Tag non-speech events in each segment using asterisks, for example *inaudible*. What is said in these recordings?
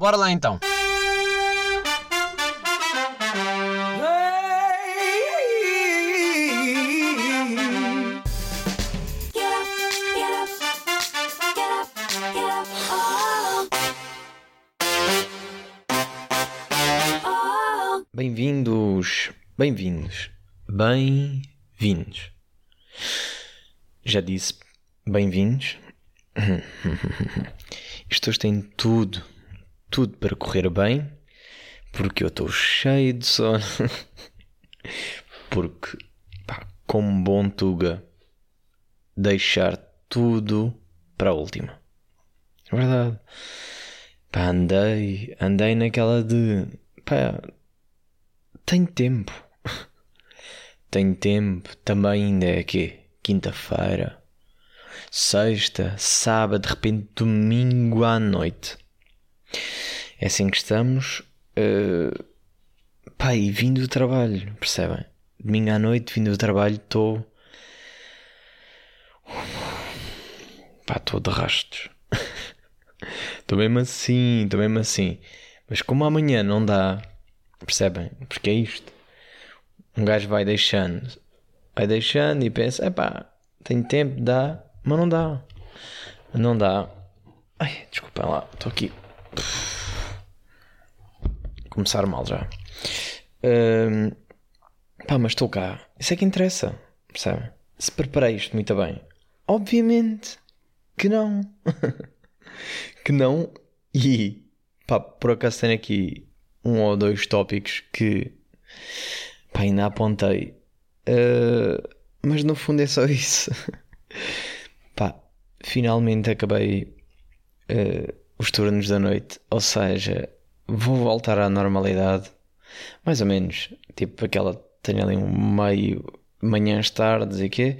Bora lá então. Bem-vindos, bem-vindos, bem-vindos. Já disse bem-vindos? *laughs* Isto hoje tem tudo, tudo para correr bem, porque eu estou cheio de sono. *laughs* Porque, pá, como bom Tuga, deixar tudo para a última. É verdade. Pá, andei, andei naquela de, pá, tenho tempo. *laughs* Tenho tempo. Também ainda é aqui. Quinta-feira. Sexta. Sábado. De repente domingo à noite. É assim que estamos. Uh, pá, e vindo do trabalho. Percebem? Domingo à noite, vindo do trabalho, estou. Pá, estou de rastos. *laughs* Estou mesmo assim, estou mesmo assim. Mas como amanhã não dá Percebem? Porque é isto. Um gajo vai deixando, vai deixando e pensa: epá, tenho tempo, dá, mas não dá. Não dá. Ai, desculpem lá, estou aqui. Começar mal já. Um, pá, mas estou cá. Isso é que interessa. Percebem? Se preparei isto muito bem. Obviamente que não. *laughs* que não. E pá, por acaso tenho aqui um ou dois tópicos que pá, ainda apontei. Uh, mas no fundo é só isso. *laughs* pá, finalmente acabei uh, os turnos da noite. Ou seja, vou voltar à normalidade. Mais ou menos. Tipo aquela. Tenho ali um meio manhãs tardes e quê.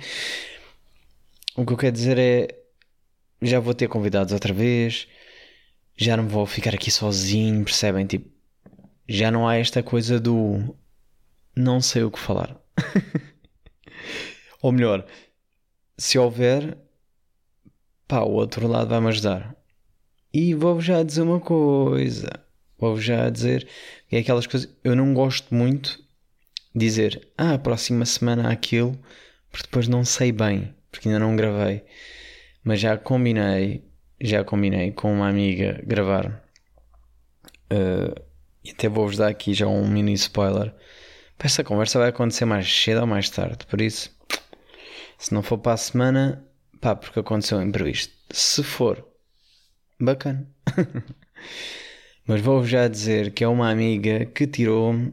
O que eu quero dizer é. Já vou ter convidados outra vez. Já não vou ficar aqui sozinho, percebem? Tipo, já não há esta coisa do não sei o que falar. *laughs* Ou melhor, se houver, pá, o outro lado vai-me ajudar. E vou já dizer uma coisa. Vou já dizer que é aquelas coisas. Eu não gosto muito de dizer, ah, próxima semana aquilo, porque depois não sei bem, porque ainda não gravei. Mas já combinei, já combinei com uma amiga gravar. Uh, e até vou-vos dar aqui já um mini spoiler. Essa conversa vai acontecer mais cedo ou mais tarde, por isso, se não for para a semana, pá, porque aconteceu um imprevisto. Se for, bacana. *laughs* Mas vou-vos já dizer que é uma amiga que tirou uh,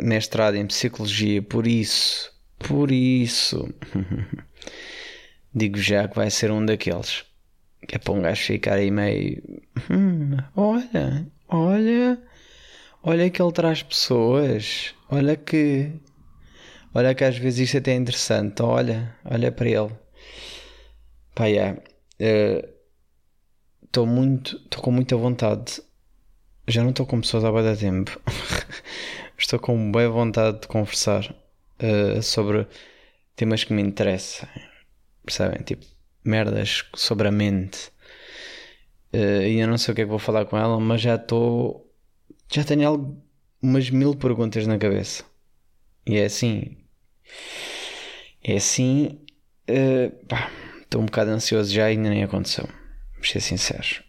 mestrado em psicologia, por isso, por isso, *laughs* digo já que vai ser um daqueles. Que é para um gajo ficar aí meio. Hum, olha, Olha, olha que ele traz pessoas. Olha que. Olha que às vezes isto até é interessante. Olha, olha para ele. Pá, yeah. Estou muito. Estou com muita vontade. Já não estou com pessoas há bastante tempo. *laughs* estou com boa vontade de conversar uh, sobre temas que me interessam. Percebem? Tipo, merdas sobre a mente Uh, e eu não sei o que é que vou falar com ela, mas já estou. Já tenho algo, umas mil perguntas na cabeça. E é assim. É assim. Estou uh, um bocado ansioso já e ainda nem aconteceu. Vamos ser sinceros.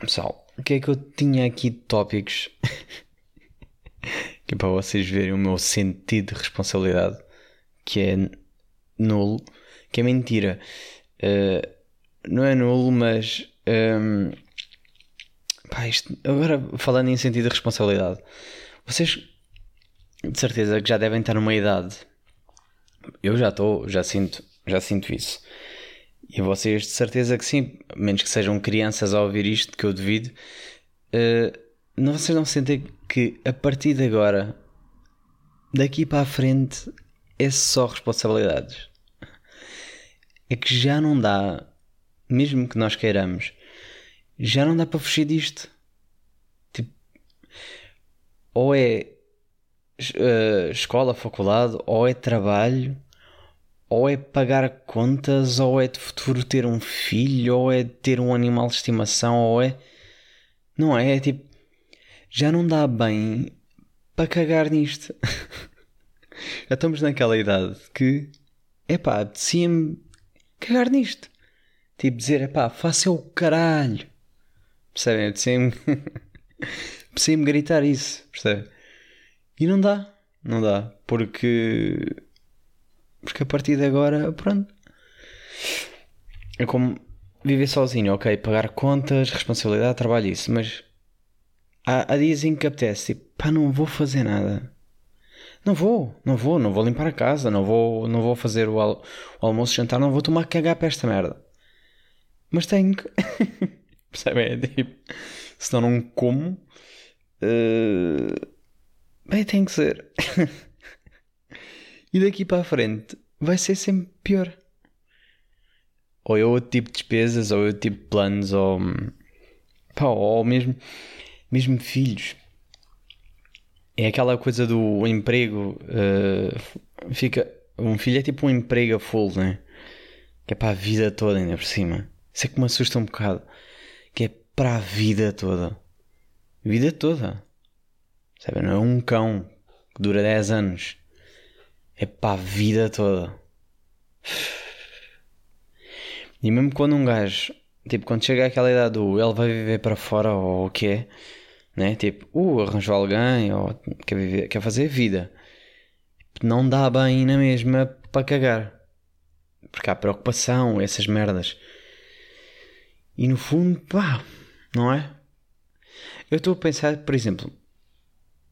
Pessoal, o que é que eu tinha aqui de tópicos? *laughs* que é para vocês verem o meu sentido de responsabilidade, que é nulo, que é mentira. Uh, não é nulo, mas um, pá, isto, agora falando em sentido de responsabilidade, vocês de certeza que já devem estar numa idade. Eu já estou, já sinto, já sinto isso. E vocês de certeza que sim, menos que sejam crianças a ouvir isto, que eu devido, uh, não, vocês não sentem que a partir de agora, daqui para a frente, é só responsabilidades. É que já não dá, mesmo que nós queiramos, já não dá para fugir disto. Tipo, ou é uh, escola, faculdade, ou é trabalho, ou é pagar contas, ou é de futuro ter um filho, ou é ter um animal de estimação, ou é. Não é? É tipo, já não dá bem para cagar nisto. *laughs* já estamos naquela idade que, é pá, apetecia-me cagar nisto. Tipo, dizer, é pá, faça o caralho. Percebem? Apetecia-me apetecia-me *laughs* gritar isso, percebe? E não dá, não dá, porque. Porque a partir de agora, pronto. É como viver sozinho, ok, pagar contas, responsabilidade, trabalho, isso, mas há, há dias em que apetece, tipo, pá, não vou fazer nada. Não vou, não vou, não vou limpar a casa, não vou, não vou fazer o, al o almoço, jantar, não vou tomar cagar para esta merda. Mas tenho que. *laughs* Percebe? É tipo, senão não como. Uh... Bem, tem que ser. *laughs* e daqui para a frente vai ser sempre pior ou é outro tipo de despesas, ou é outro tipo de planos, ou, pá, ou mesmo, mesmo filhos. É aquela coisa do emprego. Uh, fica, um filho é tipo um emprego a full, né? Que é para a vida toda, ainda por cima. Isso é que me assusta um bocado. Que é para a vida toda. Vida toda. Sabe? Não é um cão que dura 10 anos. É para a vida toda. E mesmo quando um gajo, tipo, quando chega àquela idade do ele vai viver para fora ou o que é, né? Tipo, uh, arranjou alguém ou quer, viver, quer fazer vida. Não dá bem na mesma para cagar. Porque há preocupação, essas merdas. E no fundo, pá, não é? Eu estou a pensar, por exemplo,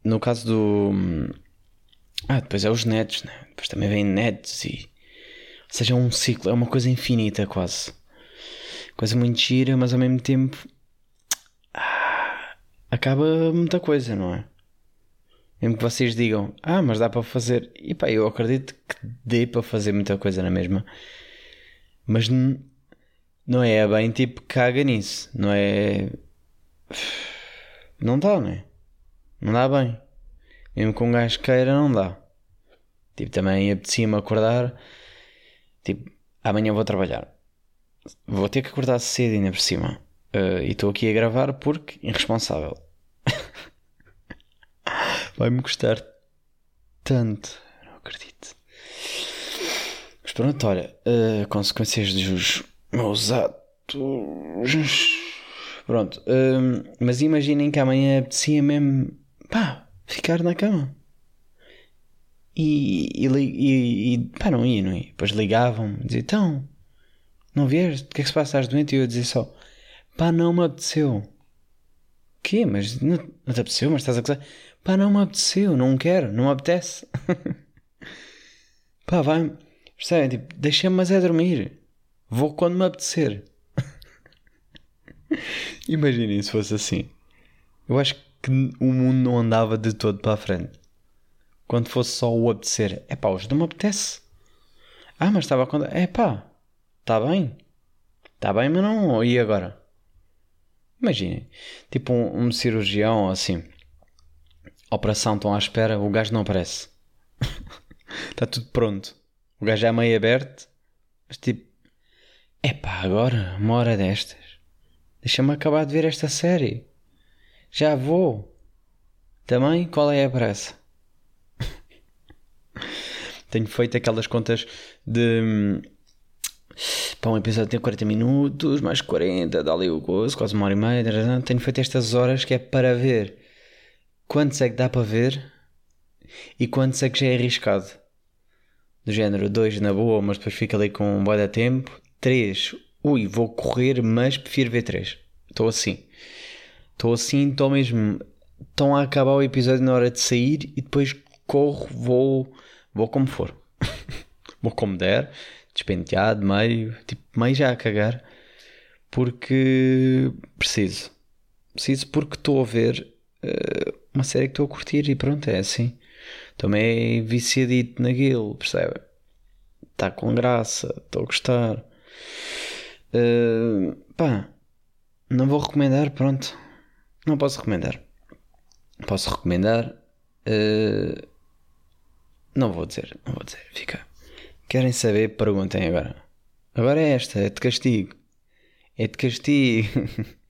no caso do. Ah, depois é os netos, né? Depois também vem netos e seja um ciclo, é uma coisa infinita quase. Coisa muito gira, mas ao mesmo tempo ah, acaba muita coisa, não é? Mesmo que vocês digam, ah, mas dá para fazer. E pá, eu acredito que dê para fazer muita coisa na mesma. Mas não é bem tipo caga nisso. Não é. *sighs* Não dá, não é? Não dá bem. Mesmo com um gajo queira, não dá. Tipo, também apetecia-me acordar Tipo, amanhã vou trabalhar. Vou ter que acordar cedo ainda por cima. Uh, e estou aqui a gravar porque irresponsável. *laughs* Vai-me custar tanto. Não acredito. Mas pronto, olha. Uh, consequências dos meus atos. Pronto. Uh, mas imaginem que amanhã apetecia mesmo. pá, ficar na cama. E, e, e, e pá, não ia, não ia. Depois ligavam-me, diziam, então, não vieste? O que é que se passa? Estás doente? E eu dizia só, pá, não me apeteceu. Quê? Mas não, não te apeteceu? Mas estás a gozar? Pá, não me apeteceu, não quero, não me apetece. *laughs* pá, vai, percebem? Tipo, deixa-me, mas é dormir. Vou quando me apetecer. *laughs* Imaginem se fosse assim. Eu acho que o mundo não andava de todo para a frente quando fosse só o apetecer. É pá, hoje não me apetece. Ah, mas estava a É pá, está bem. Está bem, mas não. E agora? Imaginem, tipo um, um cirurgião assim. Operação, estão à espera, o gajo não aparece. Está *laughs* tudo pronto. O gajo é meio aberto, mas tipo, é pá, agora, uma hora destas. Deixa-me acabar de ver esta série. Já vou. Também, qual é a pressa? *laughs* tenho feito aquelas contas de. Para um episódio tem 40 minutos, mais 40, dá ali o gozo, quase uma hora e meia. Tenho feito estas horas que é para ver quantos é que dá para ver e quantos é que já é arriscado. Do género 2 na boa, mas depois fica ali com um boi de tempo. 3, ui, vou correr, mas prefiro ver 3. Estou assim. Estou assim, estou mesmo. Estão a acabar o episódio na hora de sair e depois corro, vou vou como for. *laughs* vou como der, despenteado, meio, tipo, meio já a cagar, porque preciso. Preciso porque estou a ver uh, uma série que estou a curtir e pronto, é assim. Também viciadito naquilo, percebe? Está com graça, estou a gostar. Uh, pá, não vou recomendar, pronto. Não posso recomendar. Posso recomendar. Uh, não vou dizer, não vou dizer, fica. Querem saber? Perguntem agora. Agora é esta, é de castigo. É de castigo.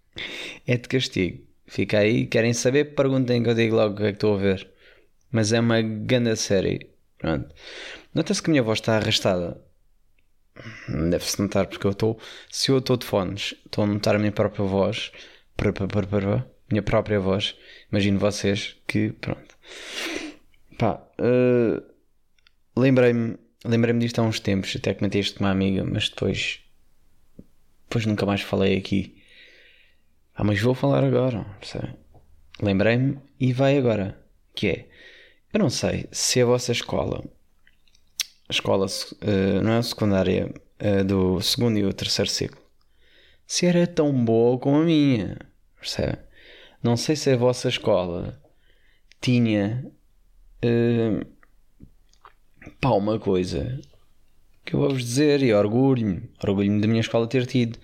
*laughs* é de castigo. Fica aí, querem saber, perguntem que eu digo logo o que é que estou a ver. Mas é uma grande série. Pronto. Nota-se que a minha voz está arrastada. Deve-se notar porque eu estou. Se eu estou de fones, estou a notar a minha própria voz. Para, para, para, para, minha própria voz. Imagino vocês que. Pronto. Pá. Uh, lembrei-me. Lembrei-me disto há uns tempos. Até comentei isto com uma amiga, mas depois. Depois nunca mais falei aqui. Ah, mas vou falar agora. Lembrei-me e vai agora. Que é. Eu não sei se a vossa escola a escola uh, não é a secundária uh, do segundo e o terceiro ciclo se era tão boa como a minha percebe? Não sei se a vossa escola tinha uh, pá, uma coisa que eu vou-vos dizer e orgulho-me orgulho-me da minha escola ter tido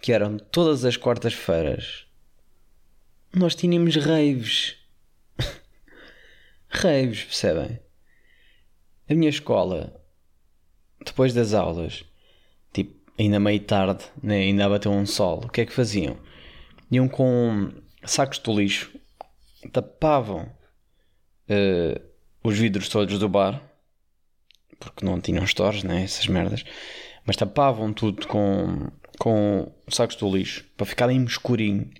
que eram todas as quartas-feiras nós tínhamos raves *laughs* raves, percebem? A minha escola, depois das aulas, tipo, ainda meio tarde, né, ainda bateu um sol, o que é que faziam? Iam com sacos de lixo, tapavam uh, os vidros todos do bar, porque não tinham stores, né, essas merdas, mas tapavam tudo com, com sacos de lixo, para ficarem escurinho.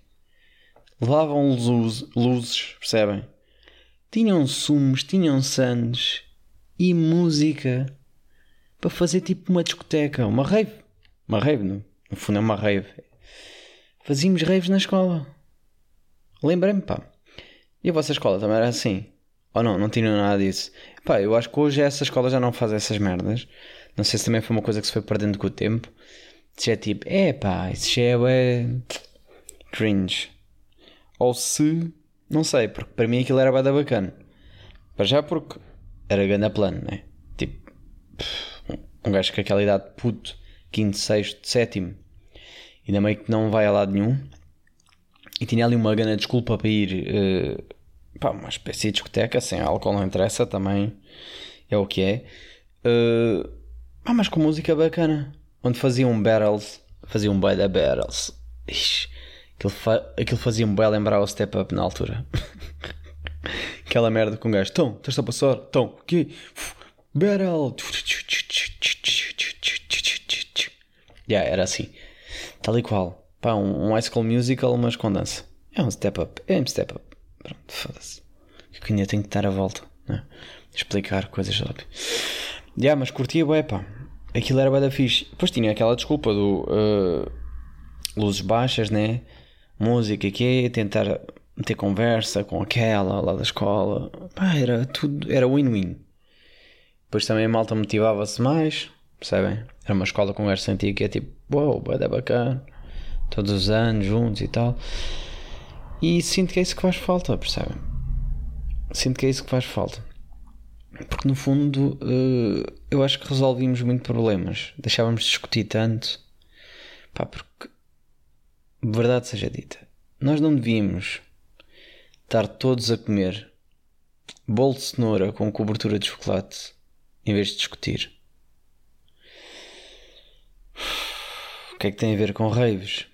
Levavam luz, luzes, percebem? Tinham sumos, tinham sandes e música para fazer tipo uma discoteca, uma rave. Uma rave, no, no fundo é uma rave. Fazíamos raves na escola. Lembrei-me, pá. E a vossa escola também era assim? Ou não, não tinham nada disso? Pá, eu acho que hoje essa escola já não faz essas merdas. Não sei se também foi uma coisa que se foi perdendo com o tempo. Se é tipo, é pá, isso já é cringe. Ou se, não sei, porque para mim aquilo era bada bacana. Para já porque era grande plano, né? Tipo, um gajo com aquela idade de puto, quinto, sexto, sétimo, ainda meio que não vai a lado nenhum. E tinha ali uma grande desculpa para ir uh, pá, uma espécie de discoteca, sem álcool não interessa, também é o que é. Uh, pá, mas com música bacana, onde faziam battles, faziam um bem da battles. Ixi, aquilo, fa aquilo fazia um bem lembrar o step up na altura. *laughs* Aquela merda com um gajo. Então, estás a passar? Então, o quê? Battle. Yeah, era assim. Tal e qual. Pá, um, um high school musical, mas com dança. É um step up. É um step up. Pronto, foda-se. Que ainda tenho que dar a volta. Né? Explicar coisas óbvias. Yeah, mas curtia, bué, pá. Aquilo era bué da fixe. Depois tinha aquela desculpa do... Uh, luzes baixas, né? Música, que é tentar ter conversa com aquela lá da escola. Pá, era tudo, era win-win. Depois também a malta motivava-se mais, percebem? Era uma escola com conversa antiga que é tipo, uau, wow, é bacana, todos os anos juntos e tal. E sinto que é isso que faz falta, percebem? Sinto que é isso que faz falta. Porque no fundo eh, eu acho que resolvimos muito problemas. Deixávamos de discutir tanto. Pá, porque verdade seja dita, nós não devíamos estar todos a comer bolo de cenoura com cobertura de chocolate em vez de discutir. O que é que tem a ver com raves?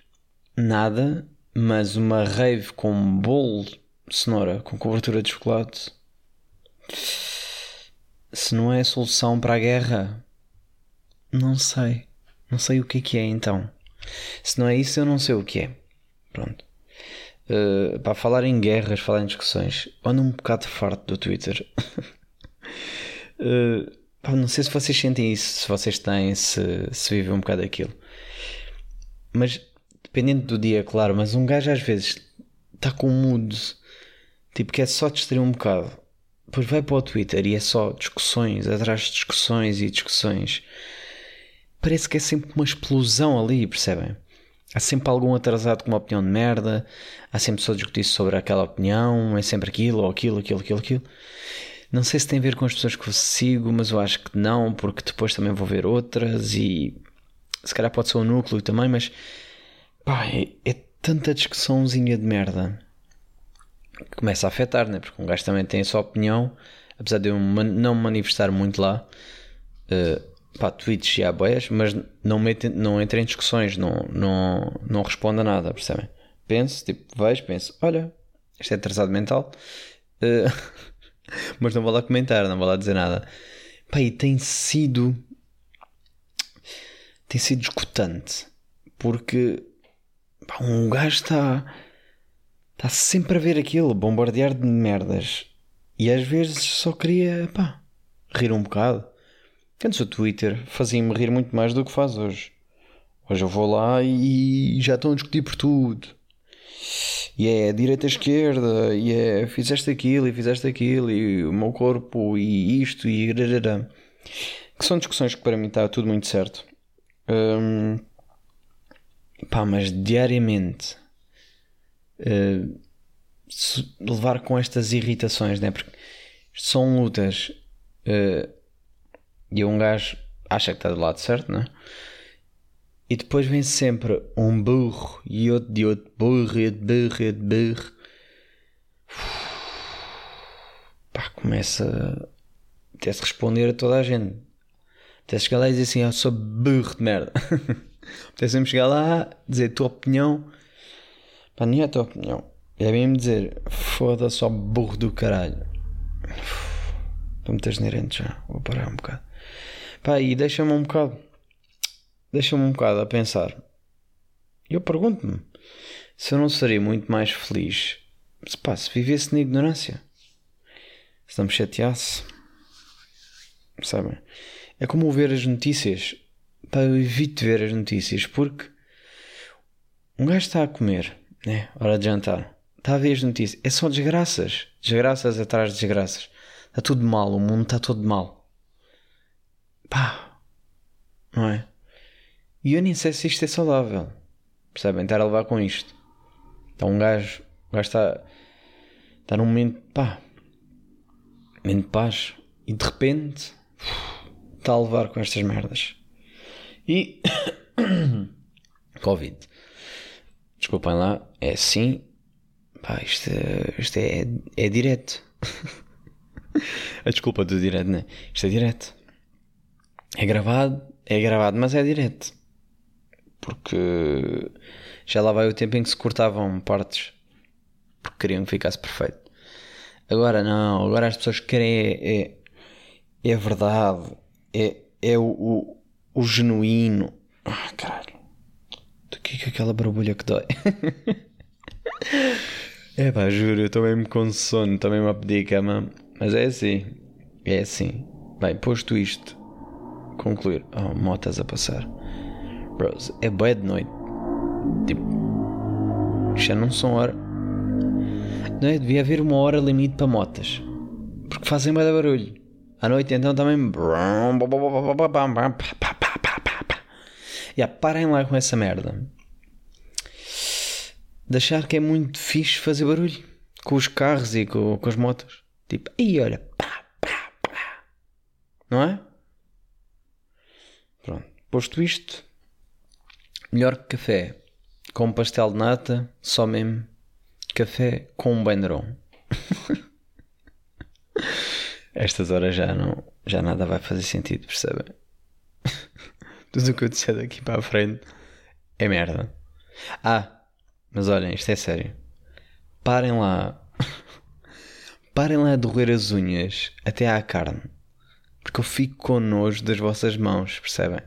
Nada, mas uma rave com bolo cenoura com cobertura de chocolate. Se não é a solução para a guerra, não sei. Não sei o que é que é então. Se não é isso, eu não sei o que é. Pronto. Uh, para falar em guerras, falar em discussões, ando um bocado farto do Twitter. uh, *laughs* pá, não sei se vocês sentem isso, se vocês têm, se, se vivem um bocado aquilo. Mas, dependendo do dia, claro, mas um gajo às vezes está com um mood, tipo, que é só distrair um bocado. Depois vai para o Twitter e é só discussões, atrás de discussões e discussões. Parece que é sempre uma explosão ali, percebem? Há sempre algum atrasado com uma opinião de merda, há sempre pessoas a discutir sobre aquela opinião, é sempre aquilo, ou aquilo, aquilo, aquilo, aquilo. Não sei se tem a ver com as pessoas que eu sigo, mas eu acho que não, porque depois também vou ver outras e se calhar pode ser o um núcleo também, mas pá, é, é tanta discussãozinha de merda que começa a afetar, né? Porque um gajo também tem a sua opinião, apesar de eu não me manifestar muito lá. Uh, pá, tweets e há mas não, mete, não entra em discussões, não, não, não responde a nada, percebem? penso, tipo, vejo, penso, olha, isto é atrasado mental. Uh, *laughs* mas não vou lá comentar, não vou lá dizer nada. Pá, e tem sido. Tem sido escutante. Porque pá, um gajo está. Está sempre a ver aquilo, bombardear de merdas. E às vezes só queria, pá, rir um bocado. Antes o Twitter fazia-me rir muito mais do que faz hoje. Hoje eu vou lá e já estão a discutir por tudo. E é direita-esquerda, e é fizeste aquilo e fizeste aquilo, e o meu corpo, e isto, e. Que são discussões que para mim está tudo muito certo. Hum, pá, mas diariamente uh, levar com estas irritações, né? Porque são lutas uh, e um gajo acha que está do lado certo, né? E depois vem sempre um burro e outro de outro burro e outro burro e outro burro. Pá, começa até se responder a toda a gente. Até chegar lá e dizer assim: Eu sou burro de merda. *laughs* sempre chegar lá, dizer tua opinião. Pá, nem é a tua opinião. É mesmo dizer: Foda-se ao burro do caralho. Estou muito asneirente já. Vou parar um bocado. Pá, e deixa-me um bocado deixa-me um bocado a pensar. Eu pergunto-me se eu não seria muito mais feliz se, pá, se vivesse na ignorância. Se não me chateasse. Sabem? É como ver as notícias. Pá, eu evito ver as notícias porque um gajo está a comer, né? Hora de jantar. Está a ver as notícias. É só desgraças. Desgraças atrás de desgraças. Está tudo mal. O mundo está todo mal. Pá. Não é? E eu nem sei se isto é saudável. Percebem? Estar a levar com isto. Então um gajo, um gajo está, está num momento, pá, momento de paz. E de repente está a levar com estas merdas. E. *coughs* Covid. Desculpem lá, é assim. Pá, isto, isto é, é direto. *laughs* a desculpa do direto, né? Isto é direto. É gravado, é gravado, mas é direto porque já lá vai o tempo em que se cortavam partes porque queriam que ficasse perfeito. Agora não, agora as pessoas querem é, é, é verdade, é, é o, o, o genuíno. Ah, caralho, do que é aquela barbulha que dói? *laughs* é pá, juro, eu estou mesmo com sono, estou mesmo a pedir cama, mas é assim, é assim. Bem, posto isto, concluir. Oh, motas a passar. Bros, é boa de noite. Tipo, já não são hora. Não é? Devia haver uma hora limite para motas. Porque fazem bem barulho. À noite então também. Yeah, parem lá com essa merda. De achar que é muito fixe fazer barulho. Com os carros e com, com as motos. Tipo, aí olha. Não é? Pronto. Posto isto, Melhor que café com pastel de nata, só mesmo café com um bandeirão. *laughs* Estas horas já não, já nada vai fazer sentido, percebem? *laughs* Tudo o que eu disser daqui para a frente é merda. Ah, mas olhem, isto é sério. Parem lá. *laughs* Parem lá de roer as unhas até à carne. Porque eu fico com nojo das vossas mãos, percebem?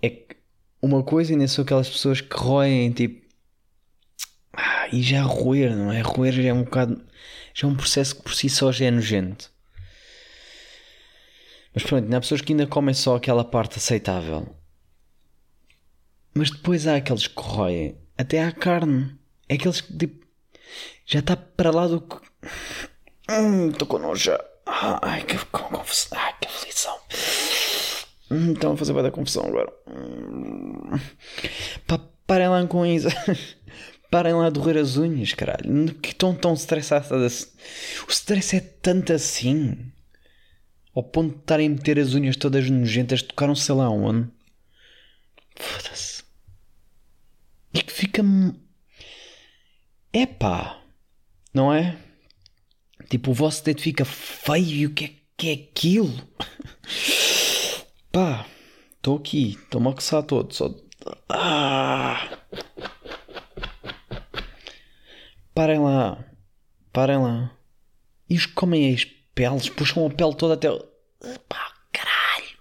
É que uma coisa ainda são aquelas pessoas que roem tipo. Ah, e já roer, não é? Roer já é um bocado. Já é um processo que por si só já é nojento. Mas pronto, há pessoas que ainda comem só aquela parte aceitável. Mas depois há aqueles que roem até à carne. É aqueles que tipo. Já está para lá do que. Hum, estou com nojo. Ai, que, confusão. Ai, que aflição. Hum, estão a fazer bem da confusão agora. Hum. Pá, parem lá com isso. *laughs* parem lá de roer as unhas, caralho. Que estão tão estressados. O stress é tanto assim. Ao ponto de estarem a meter as unhas todas nojentas, tocaram sei lá onde. Foda-se. E que fica. Epá! Não é? Tipo, o vosso dedo fica feio e o que é que é aquilo? Pá, estou aqui, estou-me a coçar todo. Só... Ah! parem lá. Parem lá. E os comem as peles, puxam a pele toda até. Pá, caralho!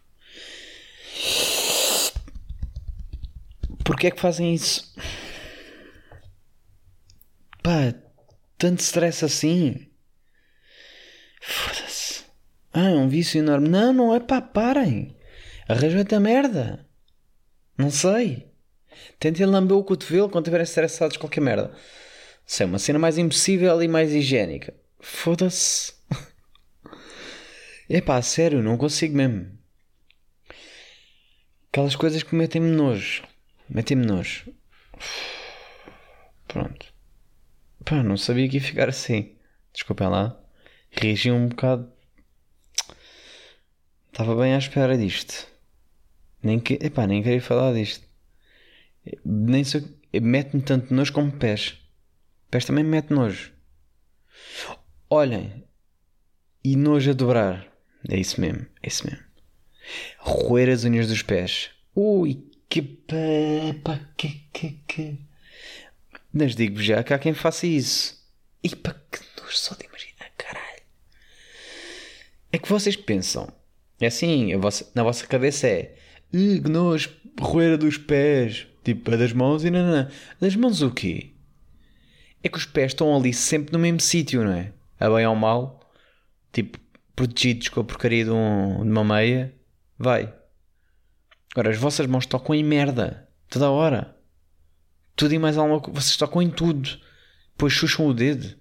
Porquê é que fazem isso? Pá, tanto stress assim? Foda-se. Ah, é um vício enorme. Não, não é pá, parem. Arranjam a merda. Não sei. Tentem lamber o cotovelo quando estiverem estressados qualquer merda. É uma cena mais impossível e mais higiênica. Foda-se. É pá, sério, não consigo mesmo. Aquelas coisas que metem-me nojo. Metem-me nojo. Pronto. Pá, não sabia que ia ficar assim. Desculpem lá. Reagi um bocado. Estava bem à espera disto. Nem, que... Epá, nem queria falar disto. Nem sei. Mete-me tanto nojo como pés. Pés também me mete nojo. Olhem. E nojo a dobrar. É isso mesmo. É isso mesmo. Roer as unhas dos pés. Ui, que pá, que, que, que. Mas digo já que há quem faça isso. E pá, que nojo só de imaginar, caralho. É que vocês pensam. É assim, vossa, na vossa cabeça é. Que roer dos pés. Tipo, a das mãos e não, não. Das mãos o quê? É que os pés estão ali sempre no mesmo sítio, não é? A bem ou mal. Tipo, protegidos com a porcaria de, um, de uma meia. Vai. Agora, as vossas mãos tocam em merda. Toda hora. Tudo e mais alguma coisa. Vocês tocam em tudo. Depois chucham o dedo.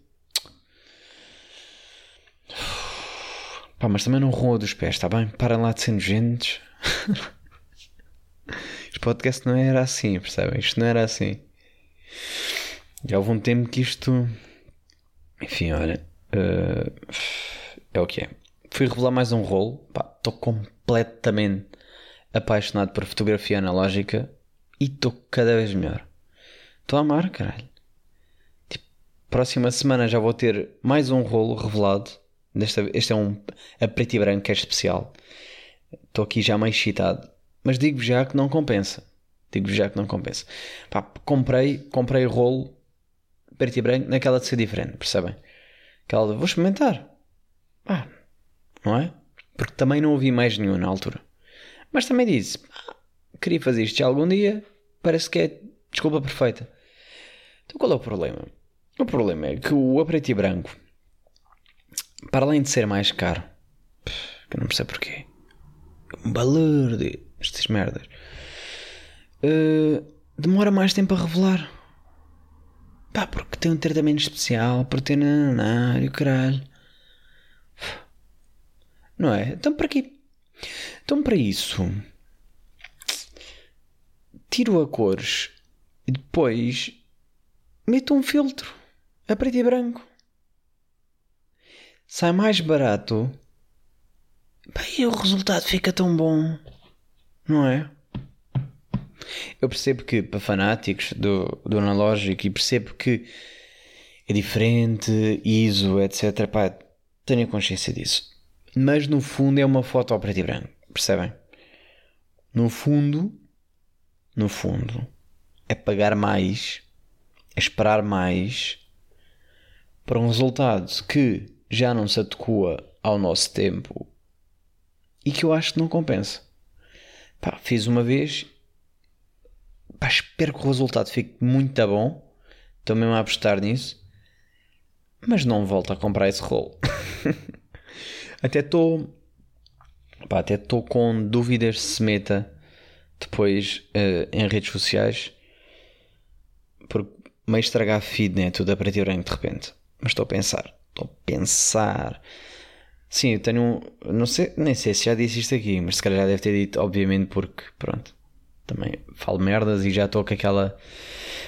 Pá, mas também não roam dos pés, está bem? Parem lá de ser nojentos. *laughs* este podcast não era assim, percebem? Isto não era assim. Já houve um tempo que isto. Enfim, olha. Uh... É o que é. Fui revelar mais um rolo. Estou completamente apaixonado por fotografia analógica e estou cada vez melhor. Estou a amar, caralho. Tipo, próxima semana já vou ter mais um rolo revelado. Desta, este é um a preto e branco que é especial. Estou aqui já mais excitado. Mas digo já que não compensa. digo já que não compensa. Pá, comprei, comprei rolo preto e branco naquela de ser diferente, percebem? Aquela de vou experimentar. Pá, não é? Porque também não ouvi mais nenhum na altura. Mas também disse: ah, queria fazer isto já algum dia, parece que é desculpa perfeita. Então qual é o problema? O problema é que o a preto e branco, para além de ser mais caro, que eu não percebo porquê, um valor de estas merdas, uh, demora mais tempo a revelar. Pá, porque tem um tratamento especial, porque tem nananá e o caralho. Não é? Então para quê? Então, para isso, tiro a cores e depois meto um filtro a preto e branco. Sai mais barato e o resultado fica tão bom, não é? Eu percebo que para fanáticos do, do analógico e percebo que é diferente, ISO, etc. Pá, tenho consciência disso mas no fundo é uma foto ao preto e branco, percebem? No fundo, no fundo, é pagar mais, é esperar mais para um resultado que já não se adequa ao nosso tempo e que eu acho que não compensa. Pá, fiz uma vez, pá, espero que o resultado fique muito bom, estou mesmo a apostar nisso, mas não volto a comprar esse rolo. *laughs* Até estou. Até estou com dúvidas se meta depois uh, em redes sociais. Porque meio estragar feed, né? Tudo a preto e branco de repente. Mas estou a pensar. Estou a pensar. Sim, eu tenho. Não sei, nem sei se já disse isto aqui, mas se calhar já deve ter dito, obviamente, porque pronto. Também falo merdas e já estou com aquela.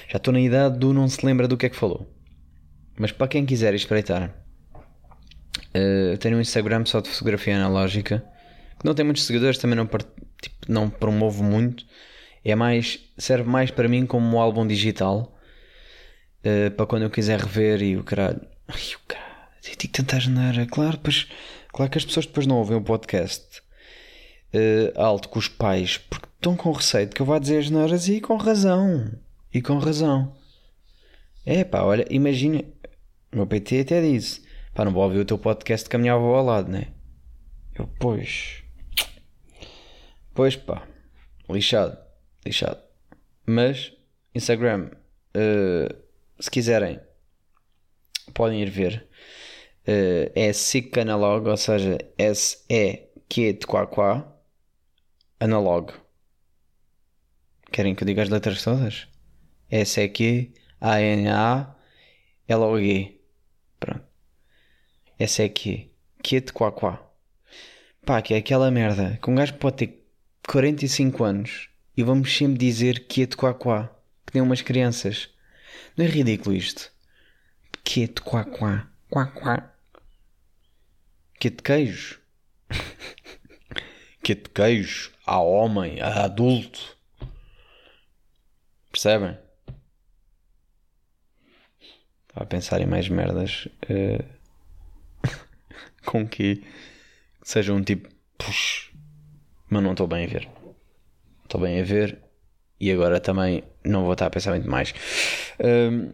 Já estou na idade do não se lembra do que é que falou. Mas para quem quiser espreitar, Uh, tenho um Instagram só de fotografia analógica que não tem muitos seguidores, também não, tipo, não promovo muito. É mais, serve mais para mim como um álbum digital uh, para quando eu quiser rever e o caralho. Ai, o caralho, eu tenho que tentar gerar. Claro, pois, claro que as pessoas depois não ouvem o podcast uh, alto com os pais porque estão com receio de que eu vá dizer as e com razão. E com razão. É pá, olha, imagina, O meu PT até disse: pá, não vou ouvir o teu podcast que a minha avó ao lado, né? Eu, pois. Pois pá, lixado, lixado. Mas, Instagram, uh, se quiserem, podem ir ver. Uh, é SIC Analog, ou seja, S-E-Q de quá quá, analog. Querem que eu diga as letras todas? S-E-Q, A-N-A-L-O-G. Pronto. S-E-Q, Q de quá quá. Pá, que é aquela merda que um gajo pode ter 45 anos e vamos sempre dizer que é de quá quá, que nem umas crianças. Não é ridículo isto? Que é de quá quá, quá quá. Que é de queijo. *laughs* que é de queijo a homem, a adulto. Percebem? Estava a pensar em mais merdas uh, com que seja um tipo. Puxa, mas não estou bem a ver. Estou bem a ver e agora também não vou estar a pensar muito mais. Um,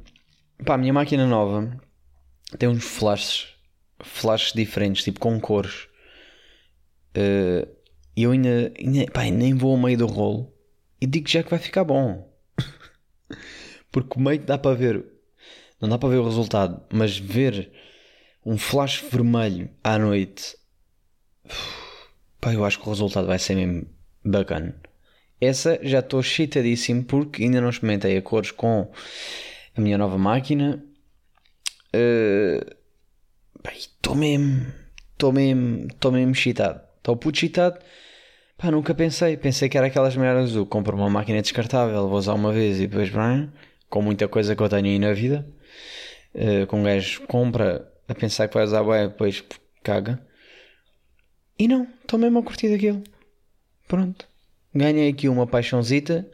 pá, a minha máquina nova tem uns flashes, flashes diferentes, tipo com cores. Uh, e eu ainda, ainda pá, nem vou ao meio do rolo e digo já que vai ficar bom. *laughs* Porque meio dá para ver, não dá para ver o resultado, mas ver um flash vermelho à noite Pá, eu acho que o resultado vai ser mesmo bacana. Essa já estou excitadíssimo porque ainda não experimentei a cores com a minha nova máquina. Estou uh, mesmo, estou mesmo, estou mesmo excitado. Estou puto excitado. Pá, nunca pensei. Pensei que era aquelas merdas do compro uma máquina descartável, vou usar uma vez e depois, bem, com muita coisa que eu tenho aí na vida. Uh, com um gajo compra a pensar que vai usar bem, depois caga. E não, estou mesmo a curtir daquilo. Pronto. Ganhei aqui uma paixãozita.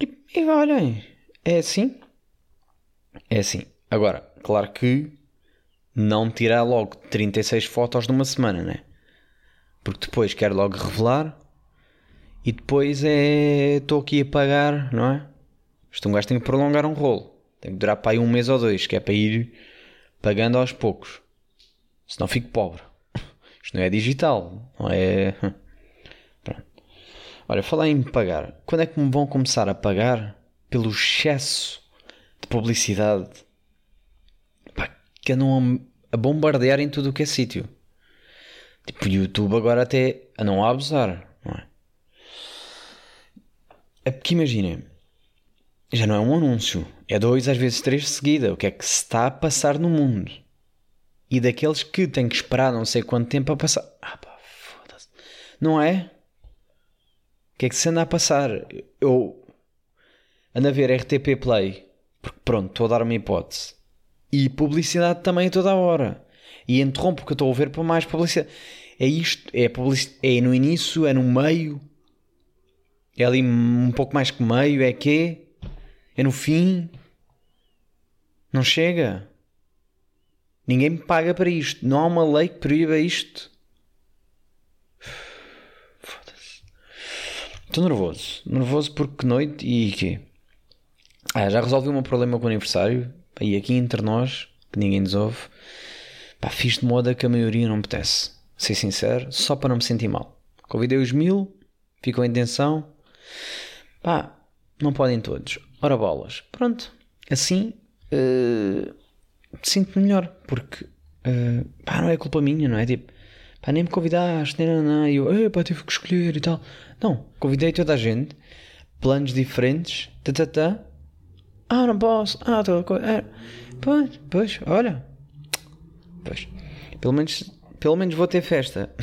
E, e olhem, é assim. É assim. Agora, claro que não tirar logo 36 fotos numa semana, né? Porque depois quero logo revelar e depois é. Estou aqui a pagar, não é? Isto um gajo tem que prolongar um rolo. Tem que durar para aí um mês ou dois, que é para ir pagando aos poucos. Senão fico pobre. Isto não é digital, não é. *laughs* Pronto. Olha, falar em pagar. Quando é que me vão começar a pagar pelo excesso de publicidade Pá, que andam a bombardear em tudo o que é sítio? Tipo, o YouTube agora até a não a abusar, não é? É porque imaginem, já não é um anúncio, é dois, às vezes três de seguida. O que é que se está a passar no mundo? e daqueles que têm que esperar não sei quanto tempo a passar. Ah pá, foda-se. Não é? O que é que se anda a passar? Eu ando a ver RTP Play, porque pronto, estou a dar uma hipótese. E publicidade também toda a hora. E interrompo porque eu estou a ver para mais publicidade. É isto, é, é no início, é no meio, é ali um pouco mais que meio, é que é no fim. Não chega. Ninguém me paga para isto. Não há uma lei que proíba isto. Foda-se. Estou nervoso. Nervoso porque noite e quê? Ah, já resolvi o meu problema com o aniversário. E aqui entre nós, que ninguém nos ouve, pá, fiz de moda que a maioria não me apetece. Ser sincero, só para não me sentir mal. Convidei os mil, ficou em tensão. Pá, não podem todos. Ora bolas. Pronto. Assim. Uh sinto-me melhor, porque uh, pá, não é culpa minha, não é? Tipo, pá, nem me convidaste, nem nada, e eu, pá, tive que escolher e tal. Não, convidei toda a gente, planos diferentes, tá, tá, tá. Ah, não posso, ah, tô, é. pois, pois, olha, pois, pelo menos, pelo menos vou ter festa. *laughs*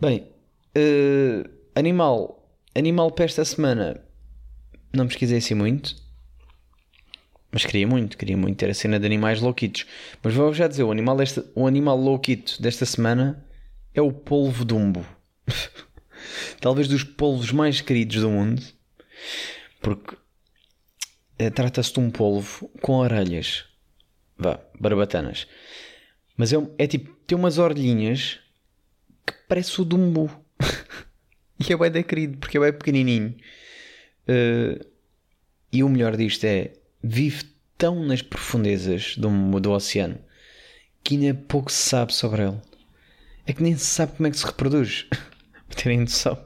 Bem, uh, animal, animal para esta semana, não pesquisei assim muito mas queria muito, queria muito ter a cena de animais louquitos. Mas vou já dizer, o animal, desta, o animal louquito desta semana é o polvo dumbo. *laughs* Talvez dos polvos mais queridos do mundo. Porque é, trata-se de um polvo com orelhas. Vá, barbatanas. Mas é, é tipo, tem umas orelhinhas que parece o dumbo. *laughs* e é bem da querido, porque é bem pequenininho. Uh, E o melhor disto é, vive tão nas profundezas do, do oceano que ainda pouco se sabe sobre ele. É que nem se sabe como é que se reproduz. *laughs* Para terem noção.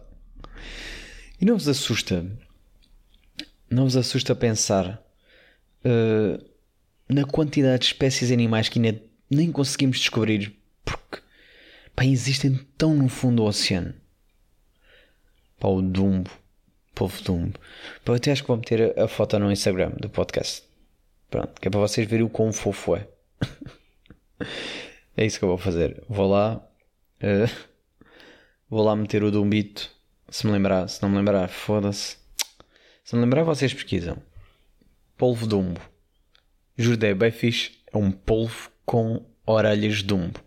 E não vos assusta? Não vos assusta pensar uh, na quantidade de espécies animais que ainda nem conseguimos descobrir porque pá, existem tão no fundo do oceano? Pá, o Dumbo, povo Dumbo. Eu até acho que vou meter a, foto no Instagram do podcast. Pronto, que é para vocês verem o quão fofo é. *laughs* é isso que eu vou fazer. Vou lá. Uh, vou lá meter o Dumbito. Se me lembrar, se não me lembrar, foda-se. Se me lembrar, vocês pesquisam. Polvo Dumbo. Juro, é bem fixe. É um polvo com orelhas Dumbo.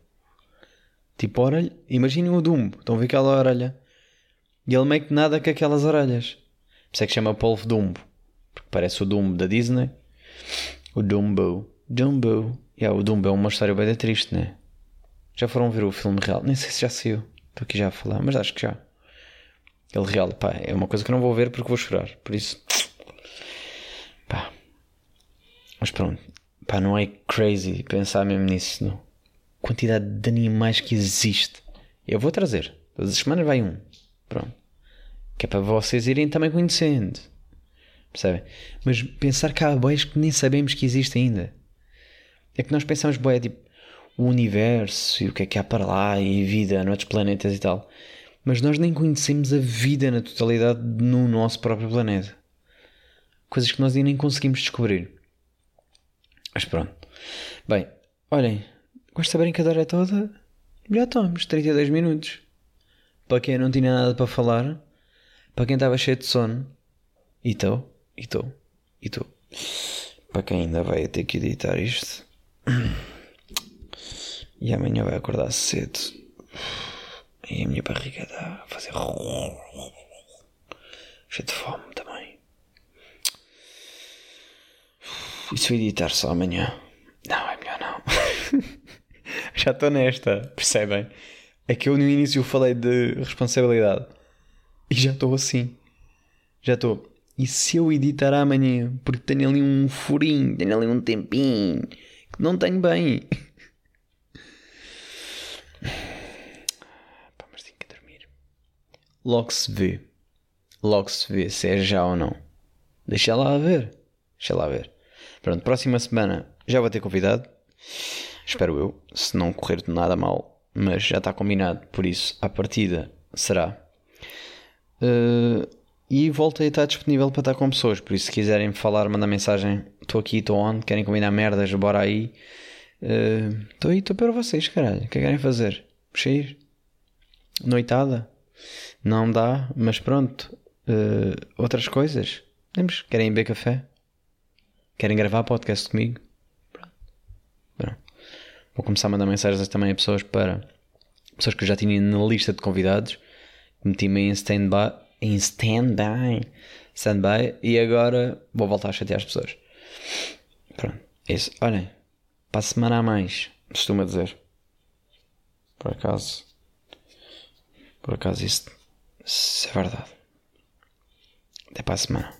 Tipo orelha. Imaginem o Dumbo. Estão a ver aquela orelha? E ele meio que nada com aquelas orelhas. Por isso é que chama polvo Dumbo. Porque parece o Dumbo da Disney. O Dumbo. Dumbo. Yeah, o Dumbo é uma história bem triste, né? Já foram ver o filme real? Nem sei se já saiu. Estou aqui já a falar, mas acho que já. Ele real, pá, é uma coisa que não vou ver porque vou chorar. Por isso. Pá. Mas pronto. Pá, não é crazy pensar mesmo nisso, não. Quantidade de animais que existe. Eu vou trazer. Todas as semanas vai um. Pronto. Que é para vocês irem também conhecendo. Percebem? Mas pensar que há boias que nem sabemos que existem ainda. É que nós pensamos, boé, tipo, o universo e o que é que há para lá e vida noutros planetas e tal. Mas nós nem conhecemos a vida na totalidade no nosso próprio planeta. Coisas que nós ainda nem conseguimos descobrir. Mas pronto. Bem, olhem, com esta brincadeira toda, já estamos, 32 minutos. Para quem não tinha nada para falar, para quem estava cheio de sono, e estou, e estou, e estou. Para quem ainda vai ter que editar isto. *clears throat* E amanhã vai acordar cedo. E a minha barriga está a fazer. *sniffs* Cheio de fome também. E se eu editar só amanhã? Não, é melhor não. *laughs* Já estou nesta, percebem? É que eu no início falei de responsabilidade. E já estou assim. Já estou. E se eu editar amanhã? Porque tenho ali um furinho, tenho ali um tempinho que não tenho bem. Pá, mas tenho que dormir. Logo se vê. Logo se vê se é já ou não. Deixa lá ver. Deixa lá ver. Pronto, próxima semana já vou ter convidado. Espero eu. Se não correr de nada mal. Mas já está combinado. Por isso, à partida será. Uh, e volto a estar disponível para estar com pessoas. Por isso, se quiserem falar, mandar mensagem. Estou aqui, estou on. Querem combinar merdas, bora aí. Estou uh, aí, estou para vocês, caralho. O que é querem fazer? Puxei? Noitada? Não dá, mas pronto. Uh, outras coisas? Temos? Querem beber café? Querem gravar podcast comigo? Vou começar a mandar mensagens também a pessoas para pessoas que eu já tinha na lista de convidados. Meti-me em stand-by. Em stand-by. Stand-by. E agora vou voltar a chatear as pessoas. Pronto. É isso. Olhem. Para a semana a mais. Costuma dizer. Por acaso. Por acaso isso, isso é verdade. Até para a semana.